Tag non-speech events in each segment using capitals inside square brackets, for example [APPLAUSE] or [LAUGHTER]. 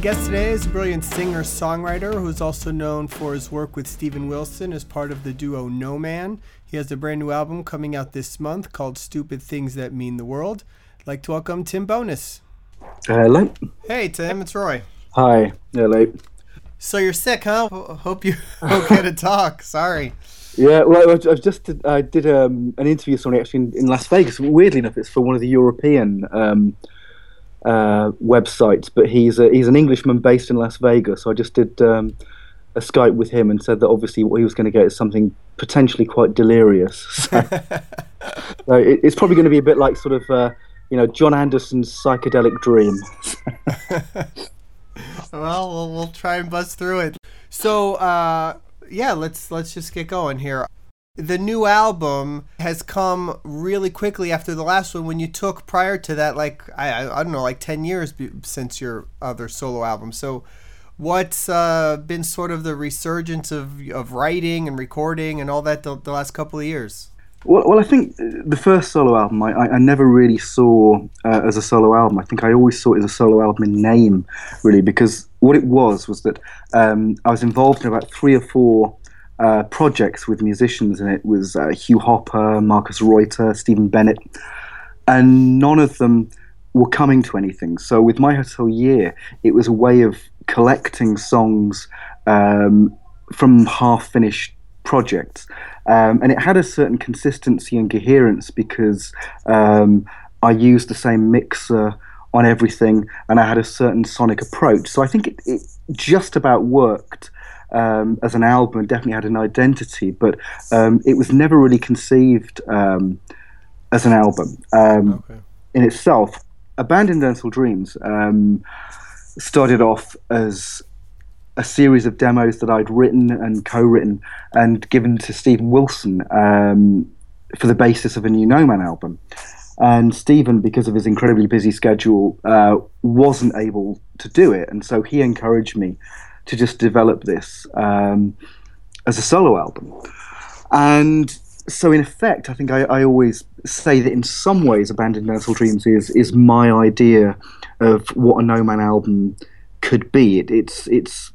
My guest today is a brilliant singer songwriter who's also known for his work with Steven Wilson as part of the duo No Man. He has a brand new album coming out this month called Stupid Things That Mean the World. I'd like to welcome Tim Bowness. Hello. Hey, Tim, it's Roy. Hi. Hello. So you're sick, huh? Hope you [LAUGHS] okay to talk. Sorry. Yeah, well, I just did, I did um, an interview with somebody actually in, in, Las Vegas. Weirdly enough, it's for one of the European um, uh, websites, but he's a, he's an Englishman based in Las Vegas. So I just did um, a Skype with him and said that obviously what he was going to get is something potentially quite delirious. [LAUGHS] So, so it, it's probably going to be a bit like sort of uh, you know Jon Anderson's psychedelic dream. [LAUGHS] well, well, we'll try and buzz through it. So uh, yeah, let's let's just get going here the new album has come really quickly after the last one when you took prior to that like i i don't know like 10 years since your other solo album so what's uh, been sort of the resurgence of of writing and recording and all that the, the last couple of years well, well, I think the first solo album I, I never really saw uh, as a solo album. I think I always saw it as a solo album in name, really, because what it was was that um, I was involved in about three or four uh, projects with musicians, and it was uh, Hugh Hopper, Markus Reuter, Stephen Bennett, and none of them were coming to anything. So with My Hotel Year, it was a way of collecting songs um, from half-finished projects, um, and it had a certain consistency and coherence because um, I used the same mixer on everything, and I had a certain sonic approach. So I think it, it just about worked um, as an album definitely had an identity, but um, it was never really conceived um, as an album um, okay. in itself. Abandoned Dancehall Dreams um, started off as a series of demos that I'd written and co-written and given to Steven Wilson um, for the basis of a new No Man album. And Steven, because of his incredibly busy schedule, uh, wasn't able to do it, and so he encouraged me to just develop this um, as a solo album. And so, in effect, I think I, I, always say that in some ways, Abandoned Dancehall Dreams is is my idea of what a No Man album could be. It, it's it's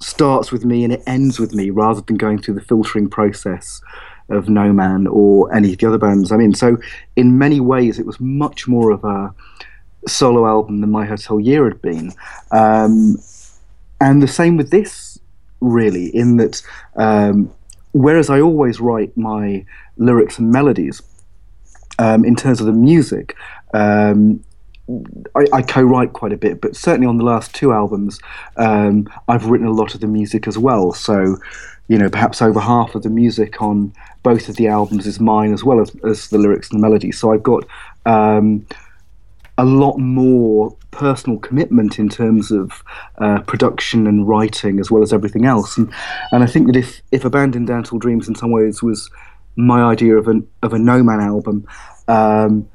starts with me and it ends with me, rather than going through the filtering process of No Man or any of the other bands I'm in. So, in many ways, it was much more of a solo album than My Hotel Year had been. Um, and the same with this, really, in that um, whereas I always write my lyrics and melodies, um, in terms of the music, um, I, I, co-write quite a bit, but certainly on the last two albums, um, I've written a lot of the music as well. So, you know, perhaps over half of the music on both of the albums is mine as well as, as the lyrics and the melodies. So I've got um, a lot more personal commitment in terms of uh, production and writing as well as everything else. And, and I think that if, if Abandoned Dancehall Dreams in some ways was my idea of, an, of a No Man album, um,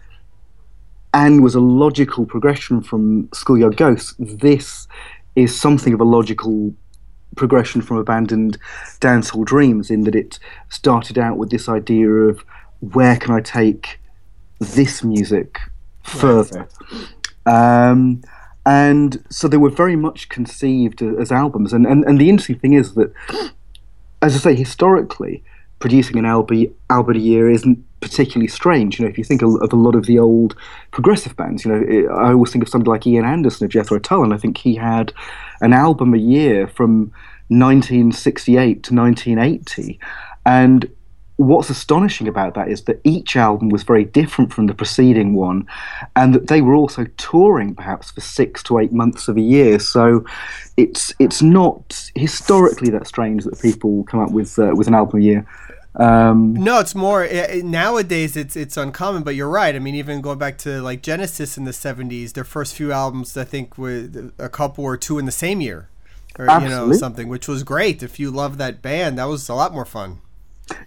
and was a logical progression from Schoolyard Ghosts, this is something of a logical progression from Abandoned Dancehall Dreams in that it started out with this idea of where can I take this music further. Um, and so they were very much conceived as albums. And, and, and the interesting thing is that, as I say, historically, producing an album, album a year isn't particularly strange. You know, if you think of, a lot of the old progressive bands, you know, I always think of somebody like Ian Anderson of Jethro Tull, and I think he had an album a year from 1968 to 1980. And what's astonishing about that is that each album was very different from the preceding one, and that they were also touring perhaps for six to eight months of a year. So it's it's not historically that strange that people come up with uh, with an album a year. Um, no, it's more it, nowadays. It's it's uncommon, but you're right. I mean, even going back to like Genesis in the '70s, their first few albums, I think, were a couple or two in the same year, or Absolutely. you know something, which was great. If you love that band, that was a lot more fun.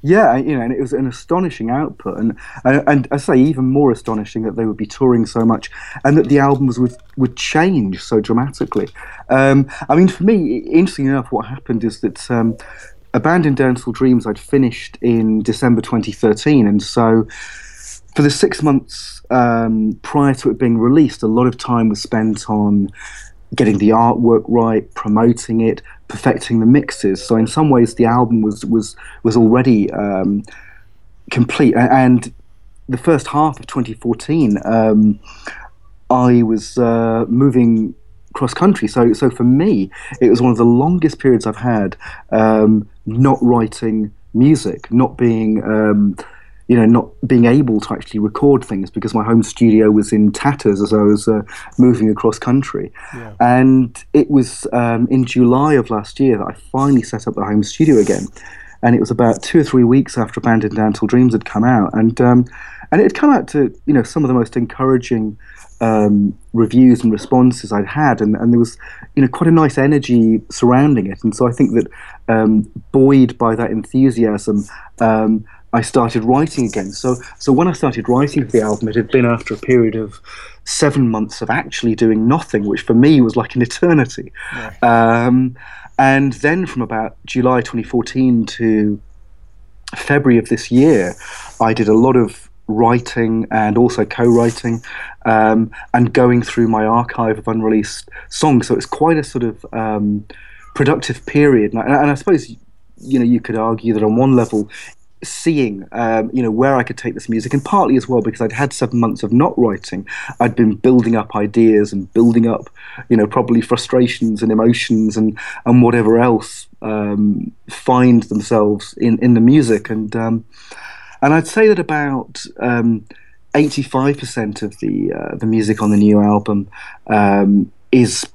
Yeah, you know, and it was an astonishing output, and and, I say even more astonishing that they would be touring so much, and that the albums would would change so dramatically. Um, I mean, for me, interesting enough, what happened is that um, Abandoned Dancehall Dreams I'd finished in December 2013, and so for the six months um, prior to it being released, a lot of time was spent on getting the artwork right, promoting it, perfecting the mixes. So in some ways, the album was was was already um, complete. And the first half of 2014, um, I was uh, moving cross country. So so for me, it was one of the longest periods I've had um, not writing music, not being um, you know, not being able to actually record things because my home studio was in tatters as I was uh, moving across country. Yeah. And it was um, in July of last year that I finally set up the home studio again. And it was about two or three weeks after Abandoned Dancehall Dreams had come out. And, um, and it had come out to, you know, some of the most encouraging um, reviews and responses I'd had, and, and there was you know quite a nice energy surrounding it, and so I think that um, buoyed by that enthusiasm, um, I started writing again. So, so when I started writing for the album, it had been after a period of seven months of actually doing nothing, which for me was like an eternity. Um, and then from about July 2014 to February of this year, I did a lot of writing and also co-writing um, and going through my archive of unreleased songs. So it's quite a sort of um, productive period, and I, and I, suppose you know you could argue that on one level seeing um, you know where I could take this music and partly as well because I'd had seven months of not writing. I'd been building up ideas and building up you know probably frustrations and emotions and and whatever else um, find themselves in in the music. And um, and I'd say that about 85% um, of the uh, the music on the new album um, is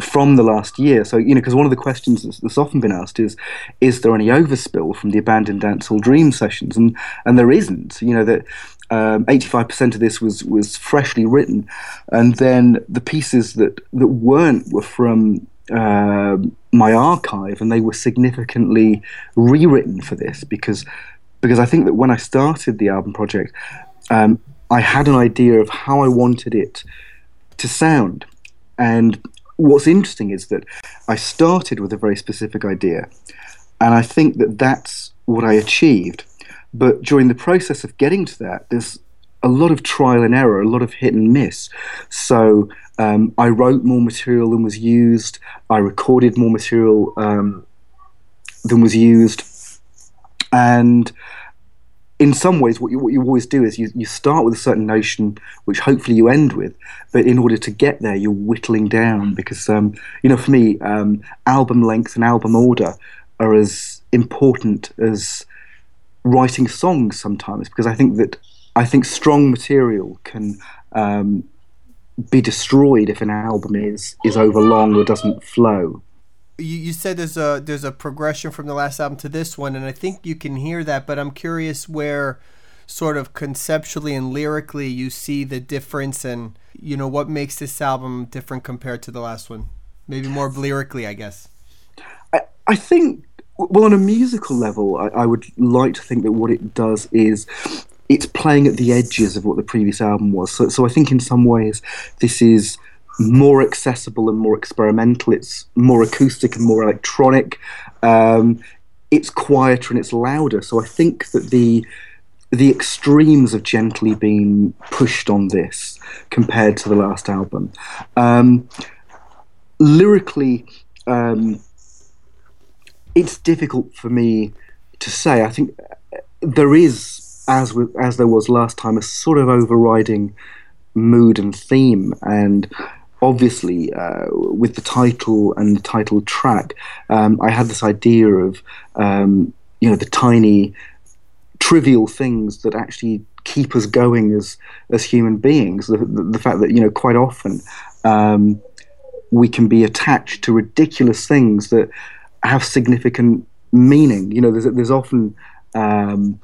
from the last year. So, you know, because one of the questions that's, that's, often been asked is, is there any overspill from the abandoned dancehall dream sessions? And and there isn't. You know that. Um, 85% of this was, was freshly written, and then the pieces that, that weren't were from uh, my archive, and they were significantly rewritten for this because because I think that when I started the album project, um, I had an idea of how I wanted it to sound, and what's interesting is that I started with a very specific idea, and I think that that's what I achieved. But during the process of getting to that, there's a lot of trial and error, a lot of hit and miss. So um, I wrote more material than was used. I recorded more material um, than was used, and in some ways, what you, what you always do is you, you start with a certain notion, which hopefully you end with, but in order to get there, you're whittling down because, um, you know, for me, um, album length and album order are as important as writing songs sometimes because I think that I think strong material can um, be destroyed if an album is is overlong or doesn't flow you, you said there's a there's a progression from the last album to this one, and I think you can hear that. But I'm curious where, sort of conceptually and lyrically, you see the difference, and you know what makes this album different compared to the last one. Maybe more lyrically, I guess. I, I think well on a musical level I, I, would like to think that what it does is it's playing at the edges of what the previous album was so, so i think in some ways this is more accessible and more experimental. It's more acoustic and more electronic. Um, it's quieter and it's louder. So I think that the the extremes have gently been pushed on this compared to the last album. Um, lyrically, um, it's difficult for me to say. I think there is, as as there was last time, a sort of overriding mood and theme, and obviously, uh, with the title and the title track, um, I had this idea of um, you know the tiny, trivial things that actually keep us going as as human beings. The, the, the fact that you know quite often um, we can be attached to ridiculous things that have significant meaning. You know, there's there's often um,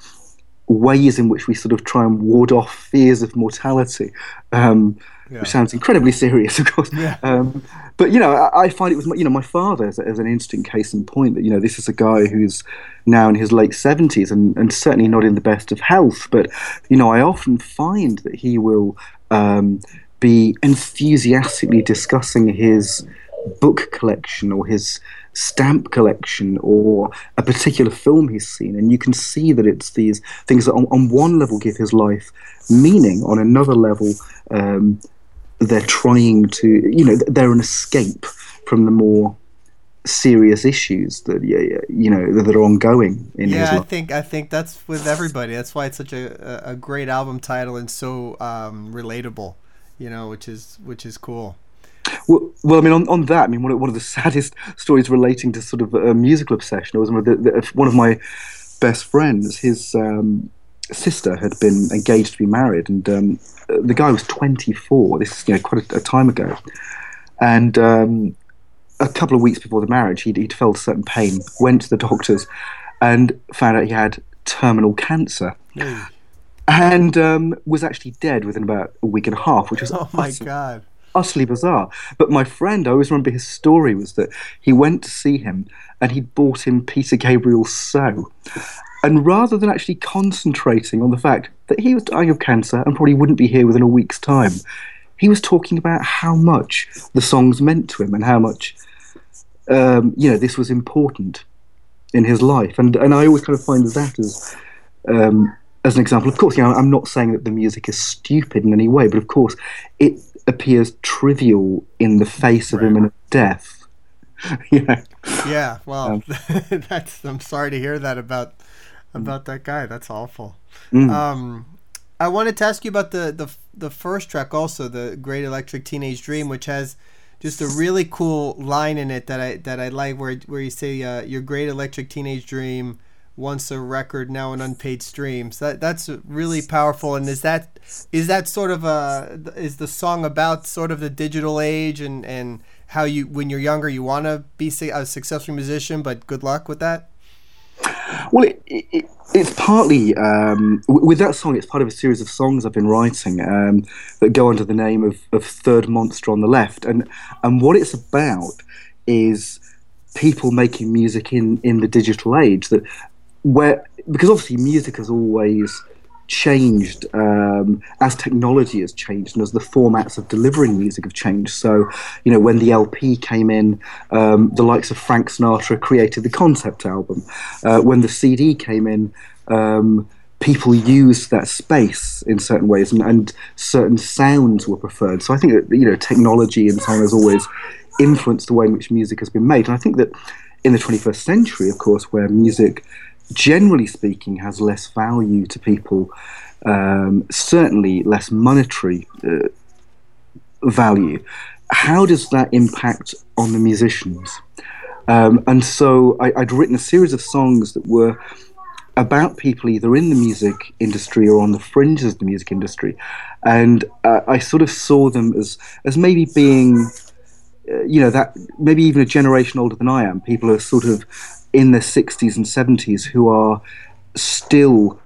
ways in which we sort of try and ward off fears of mortality. Um, yeah. which sounds incredibly serious, of course. Yeah. Um, but you know, I, I, find it was you know my father as, as, an interesting case in point that you know this is a guy who's now in his late seventies and, and certainly not in the best of health. But you know, I often find that he will um, be enthusiastically discussing his book collection or his stamp collection or a particular film he's seen and you can see that it's these things that on, on one level give his life meaning on another level um, they're trying to, you know, they're an escape from the more serious issues that you know that are ongoing in yeah, his I think I think that's with everybody. That's why it's such a, a great album title and so um, relatable. You know, which is which is cool. Well, well, I mean, on, on that, I mean, one of, one of the [LAUGHS] saddest stories relating to sort of a musical obsession was the, one of my best friends. His um, sister had been engaged to be married, and um, the guy was 24. This is you know quite a, a time ago, and um, a couple of weeks before the marriage, he'd, he'd felt certain pain, went to the doctors, and found out he had terminal cancer. Mm. And um, was actually dead within about a week and a half, which was [LAUGHS] Oh my awesome god. Utterly bizarre. But my friend, I always remember his story was that he went to see him and he'd bought him Peter Gabriel's So. And rather than actually concentrating on the fact that he was dying of cancer and probably wouldn't be here within a week's time, he was talking about how much the songs meant to him and how much, um, you know, this was important in his life. And and I always kind of find that as um, as an example. Of course, you know, I'm not saying that the music is stupid in any way, but of course, it appears trivial in the face of Right. imminent death. [LAUGHS] you know, Yeah. Well, Um, [LAUGHS] that's. I'm sorry to hear that about about that guy. That's awful. Mm. Um, I wanted to ask you about the the the first track, also the Great Electric Teenage Dream, which has just a really cool line in it that I that I like, where where you say uh, your Great Electric Teenage Dream. Once a record, now an unpaid stream. So that that's really powerful. And is that is that sort of a is the song about sort of the digital age and and how you when you're younger you want to be a successful musician, but good luck with that. Well, it, it, it's partly um, with that song. It's part of a series of songs I've been writing um, that go under the name of, of Third Monster on the Left, and and what it's about is people making music in in the digital age. That where because obviously music has always changed um, as technology has changed and as the formats of delivering music have changed. So, you know, when the LP came in, um, the likes of Frank Sinatra created the concept album. Uh, when the CD came in, um, people used that space in certain ways and, and certain sounds were preferred. So I think that, you know, technology so on has always influenced the way in which music has been made. And I think that in the 21st century, of course, where music generally speaking, has less value to people, um, certainly less monetary uh, value. How does that impact on the musicians? Um, and so I, I'd written a series of songs that were about people either in the music industry or on the fringes of the music industry, and uh, I sort of saw them as as maybe being, uh, you know, that maybe even a generation older than I am. People are sort of in their 60s and 70s who are still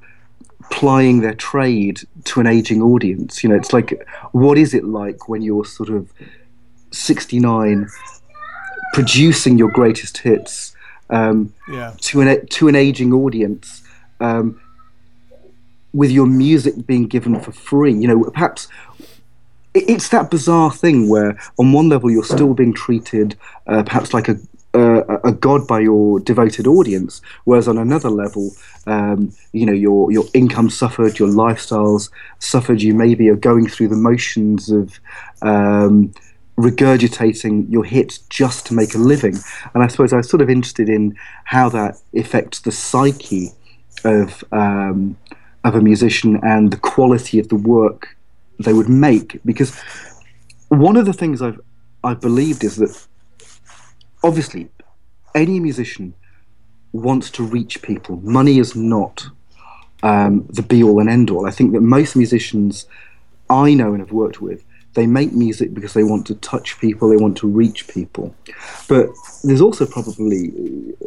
plying their trade to an aging audience. You know, it's like, what is it like when you're sort of 69 producing your greatest hits um, Yeah. to an to an aging audience, um, with your music being given for free? You know, perhaps it's that bizarre thing where, on one level, you're still being treated uh, perhaps like a uh, a god by your devoted audience, whereas on another level, um, you know, your your income suffered, your lifestyles suffered. You maybe are going through the motions of um, regurgitating your hits just to make a living. And I suppose I was sort of interested in how that affects the psyche of um, of a musician and the quality of the work they would make. Because one of the things I've I've believed is that obviously any musician wants to reach people. Money is not um, the be all and end all. I think that most musicians I know and have worked with, they make music because they want to touch people, they want to reach people. But there's also probably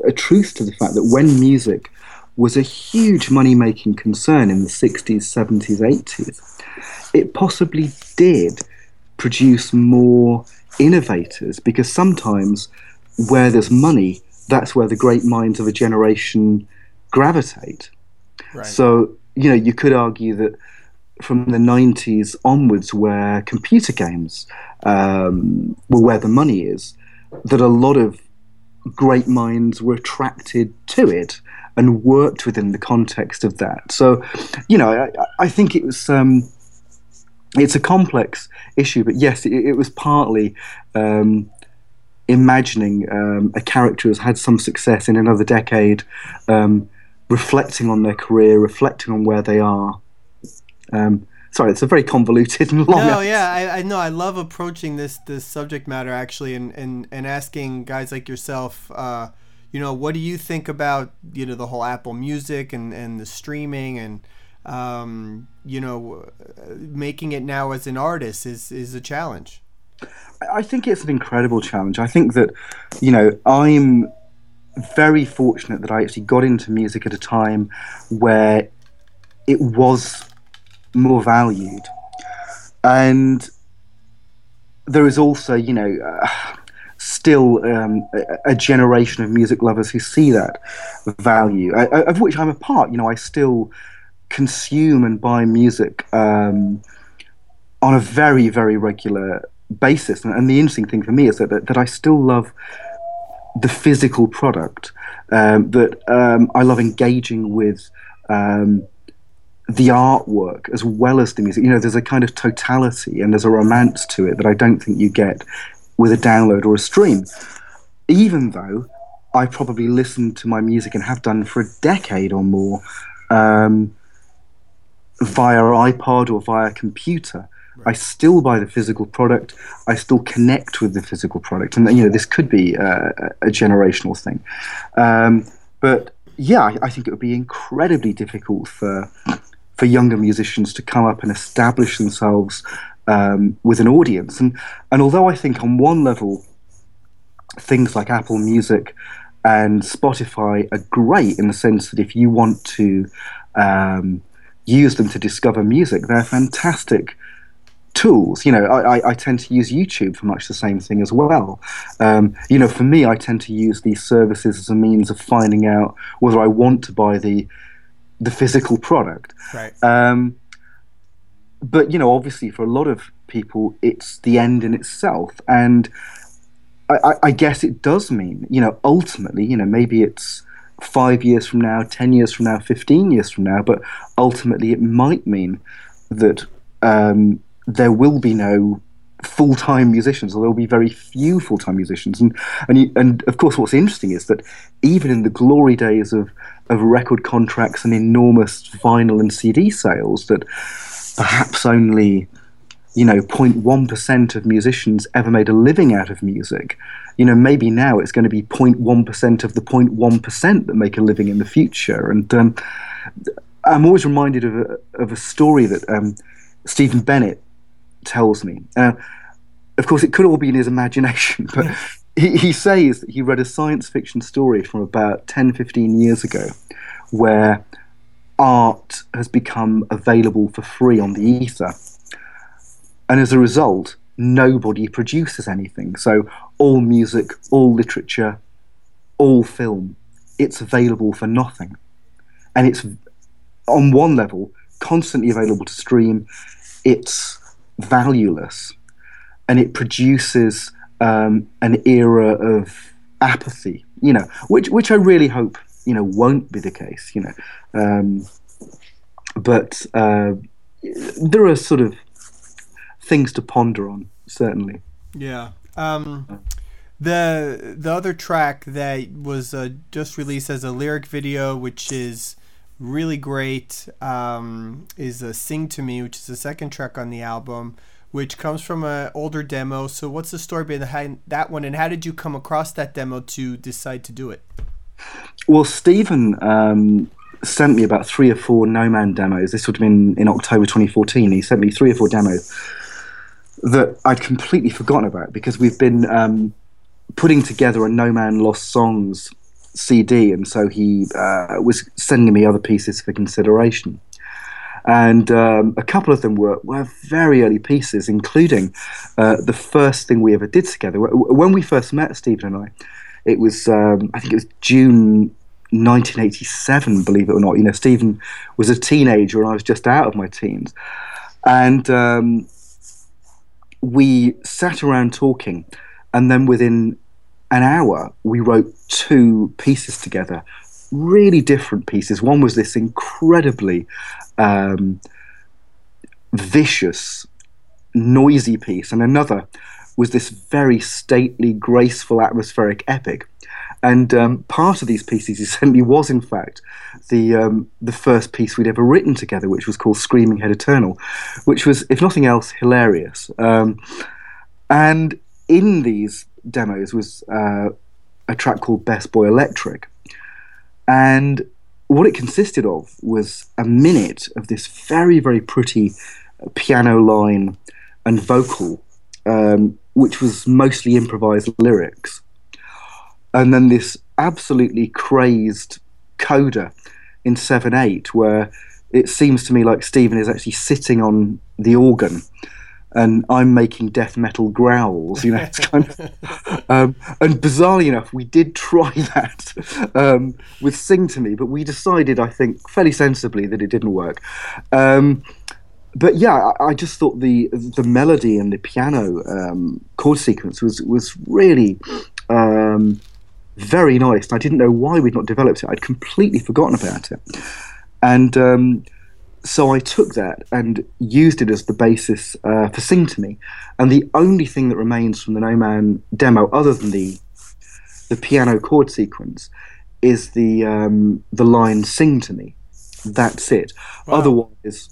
a truth to the fact that when music was a huge money making concern in the 60s, 70s, 80s, it possibly did produce more innovators because sometimes where there's money, that's where the great minds of a generation gravitate. Right. So, you know, you could argue that from the 90s onwards, where computer games um, were where the money is, that a lot of great minds were attracted to it and worked within the context of that. So, you know, I, I think it was. Um, it's a complex issue, but yes, it, it was partly um, imagining um, a character who's had some success in another decade, um, reflecting on their career, reflecting on where they are. Um, sorry, it's a very convoluted and long. No, yeah, I, I know. I love approaching this this subject matter actually, and and and asking guys like yourself. Uh, you know, what do you think about you know the whole Apple Music and and the streaming and um, you know, making it now as an artist is is a challenge. I think it's an incredible challenge. I think that, you know, I'm very fortunate that I actually got into music at a time where it was more valued. And there is also, you know, uh, still um, a, a, generation of music lovers who see that value, I, of which I'm a part. You know, I still consume and buy music um, on a very, very regular basis. And, and, the interesting thing for me is that, that, that I still love the physical product, um, that um, I love engaging with um, the artwork as well as the music. You know, there's a kind of totality and there's a romance to it that I don't think you get with a download or a stream. Even though I probably listened to my music and have done for a decade or more um, via iPod or via computer. I still buy the physical product. I still connect with the physical product, and you know this could be a, a generational thing. Um, but yeah, I, I, think it would be incredibly difficult for for younger musicians to come up and establish themselves um, with an audience. And and although I think on one level things like Apple Music and Spotify are great in the sense that if you want to um, use them to discover music. They're fantastic tools. You know, I, I, tend to use YouTube for much the same thing as well. Um, you know, for me, I tend to use these services as a means of finding out whether I want to buy the the physical product. Right. Um, but you know, obviously, for a lot of people, it's the end in itself, and I, I guess it does mean, you know, ultimately, you know, maybe it's five years from now, 10 years from now, 15 years from now, but ultimately it might mean that um, there will be no full-time musicians, or there will be very few full-time musicians. And and you, and of course, what's interesting is that even in the glory days of of record contracts and enormous vinyl and CD sales, that perhaps only you know 0.1% of musicians ever made a living out of music you know, maybe now it's going to be 0.1% of the 0.1% that make a living in the future. And um, I'm always reminded of a, of a story that um, Stephen Bennett tells me. Uh, of course, it could all be in his imagination, [LAUGHS] but he, he says that he read a science fiction story from about 10, 15 years ago where art has become available for free on the ether. And as a result, nobody produces anything. So all music, all literature, all film, it's available for nothing. And it's on one level constantly available to stream. It's valueless, and it produces um, an era of apathy. You know, which which I really hope you know won't be the case. You know, um, but uh, there are sort of things to ponder on, certainly. Yeah. Um, the the other track that was uh, just released as a lyric video, which is really great, um, is a "Sing to Me," which is the second track on the album, which comes from an older demo. So, what's the story behind that one, and how did you come across that demo to decide to do it? Well, Steven um, sent me about three or four No Man demos. This would have been in October 2014. He sent me three or four demos that I'd completely forgotten about because we've been um, putting together a No Man Lost Songs CD, and so he uh, was sending me other pieces for consideration. And um, a couple of them were, were very early pieces, including uh, the first thing we ever did together. When we first met, Steven and I, it was, um, I think it was June 1987, believe it or not. You know, Steven was a teenager and I was just out of my teens. And um, we sat around talking, and then within an hour, we wrote two pieces together, really different pieces. One was this incredibly um, vicious noisy piece, and another was this very stately, graceful, atmospheric epic. And um, part of these pieces [LAUGHS] essentially was, in fact, the um, the first piece we'd ever written together, which was called "Screaming Head Eternal," which was, if nothing else, hilarious. Um, and in these demos was uh, a track called "Best Boy Electric," and what it consisted of was a minute of this very, very pretty piano line and vocal, um, which was mostly improvised lyrics. And then this absolutely crazed coda in 7 8 where it seems to me like Steven is actually sitting on the organ and I'm making death metal growls. You know, it's [LAUGHS] kind of, um, and bizarrely enough, we did try [LAUGHS] that um, with "Sing to Me," but we decided, I think, fairly sensibly that it didn't work. Um, but yeah, I, I, just thought the the melody and the piano um, chord sequence was was really um, very nice. I didn't know why we'd not developed it. I'd completely forgotten about it. And um, so I took that and used it as the basis uh, for Sing to Me. And the only thing that remains from the No Man demo, other than the the piano chord sequence, is the um, the line "Sing to Me." That's it. Wow. Otherwise,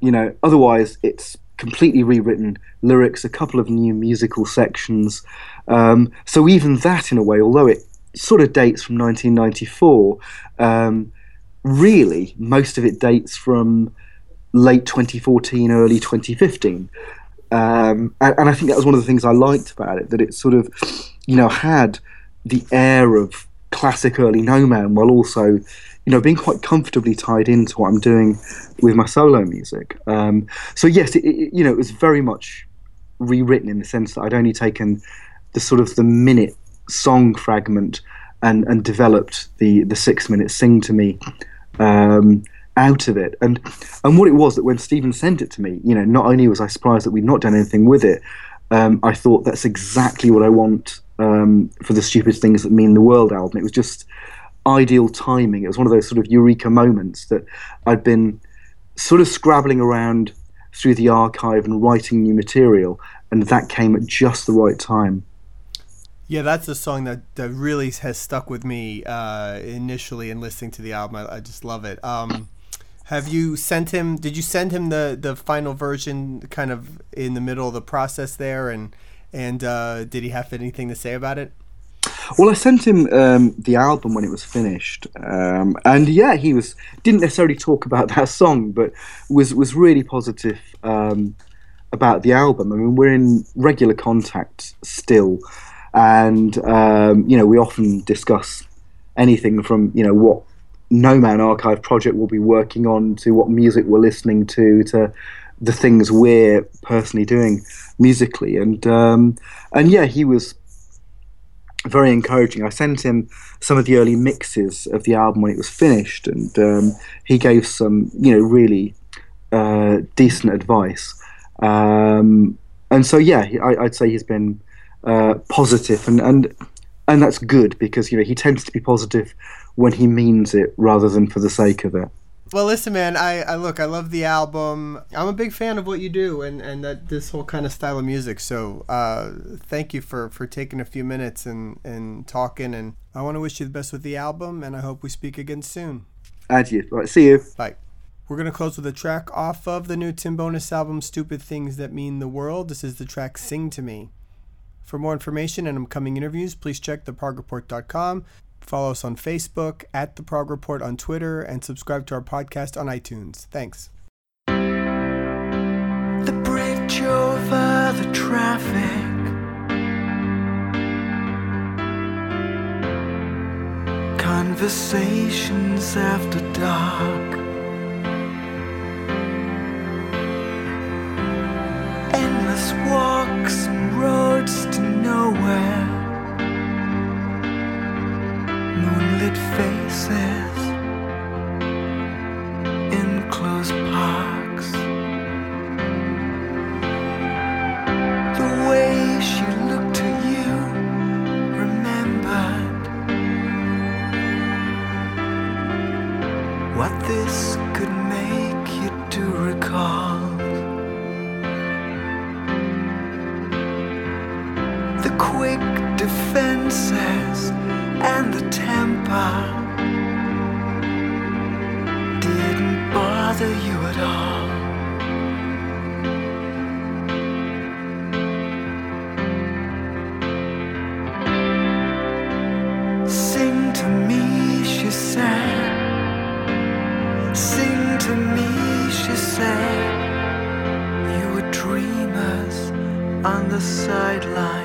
you know, otherwise it's completely rewritten lyrics, a couple of new musical sections. Um, so even that, in a way, although it sort of dates from 1994. Um, really, most of it dates from late 2014, early 2015. Um, and, and, I think that was one of the things I liked about it, that it sort of, you know, had the air of classic early No Man while also, you know, being quite comfortably tied into what I'm doing with my solo music. Um, so yes, it, it, you know, it was very much rewritten in the sense that I'd only taken the sort of the minute song fragment and and developed the the six minute sing to me um, out of it. And and what it was that when Steven sent it to me, you know, not only was I surprised that we'd not done anything with it, um, I thought that's exactly what I want um, for the stupid things that mean the world album. It was just ideal timing. It was one of those sort of eureka moments that I'd been sort of scrabbling around through the archive and writing new material, and that came at just the right time. Yeah, that's a song that, that really has stuck with me uh, initially in listening to the album. I, I just love it. Um, have you sent him? Did you send him the, the final version, kind of in the middle of the process there, and and uh, did he have anything to say about it? Well, I sent him um, the album when it was finished, um, and yeah, he was didn't necessarily talk about [LAUGHS] that song, but was was really positive um, about the album. I mean, we're in regular contact still and um, you know we often discuss anything from you know what No Man Archive project we'll be working on to what music we're listening to to the things we're personally doing musically and um, and yeah he was very encouraging. I sent him some of the early mixes of the album when it was finished, and um, he gave some, you know, really uh, decent advice. Um, and so, yeah, I, would say he's been uh, positive, and and and that's good because you know he tends to be positive when he means it rather than for the sake of it. Well, listen, man. I, I look. I love the album. I'm a big fan of what you do, and and that this whole kind of style of music. So, uh, thank you for for taking a few minutes and and talking. And I want to wish you the best with the album, and I hope we speak again soon. Adieu. Right. See you. Bye. We're gonna close with a track off of the new Tim Bowness album, "Stupid Things That Mean the World." This is the track "Sing to Me." For more information and upcoming interviews, please check theprogreport.com. Follow us on Facebook, at The Prog Report on Twitter, and subscribe to our podcast on iTunes. Thanks. The bridge over the traffic. Conversations after dark. Endless walks roads to nowhere. Moonlit faces in closed parks. to me, she sang. Sing to me, she sang. You were dreamers on the sideline.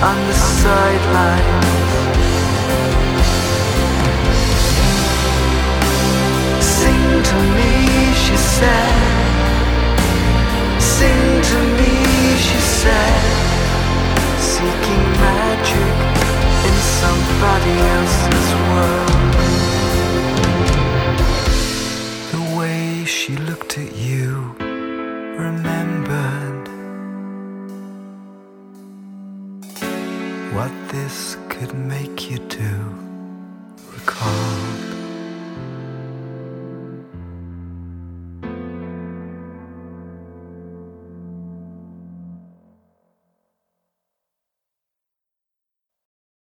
on the sidelines. Sing to me, she said. Sing to me, she said. Seeking magic in somebody else's world.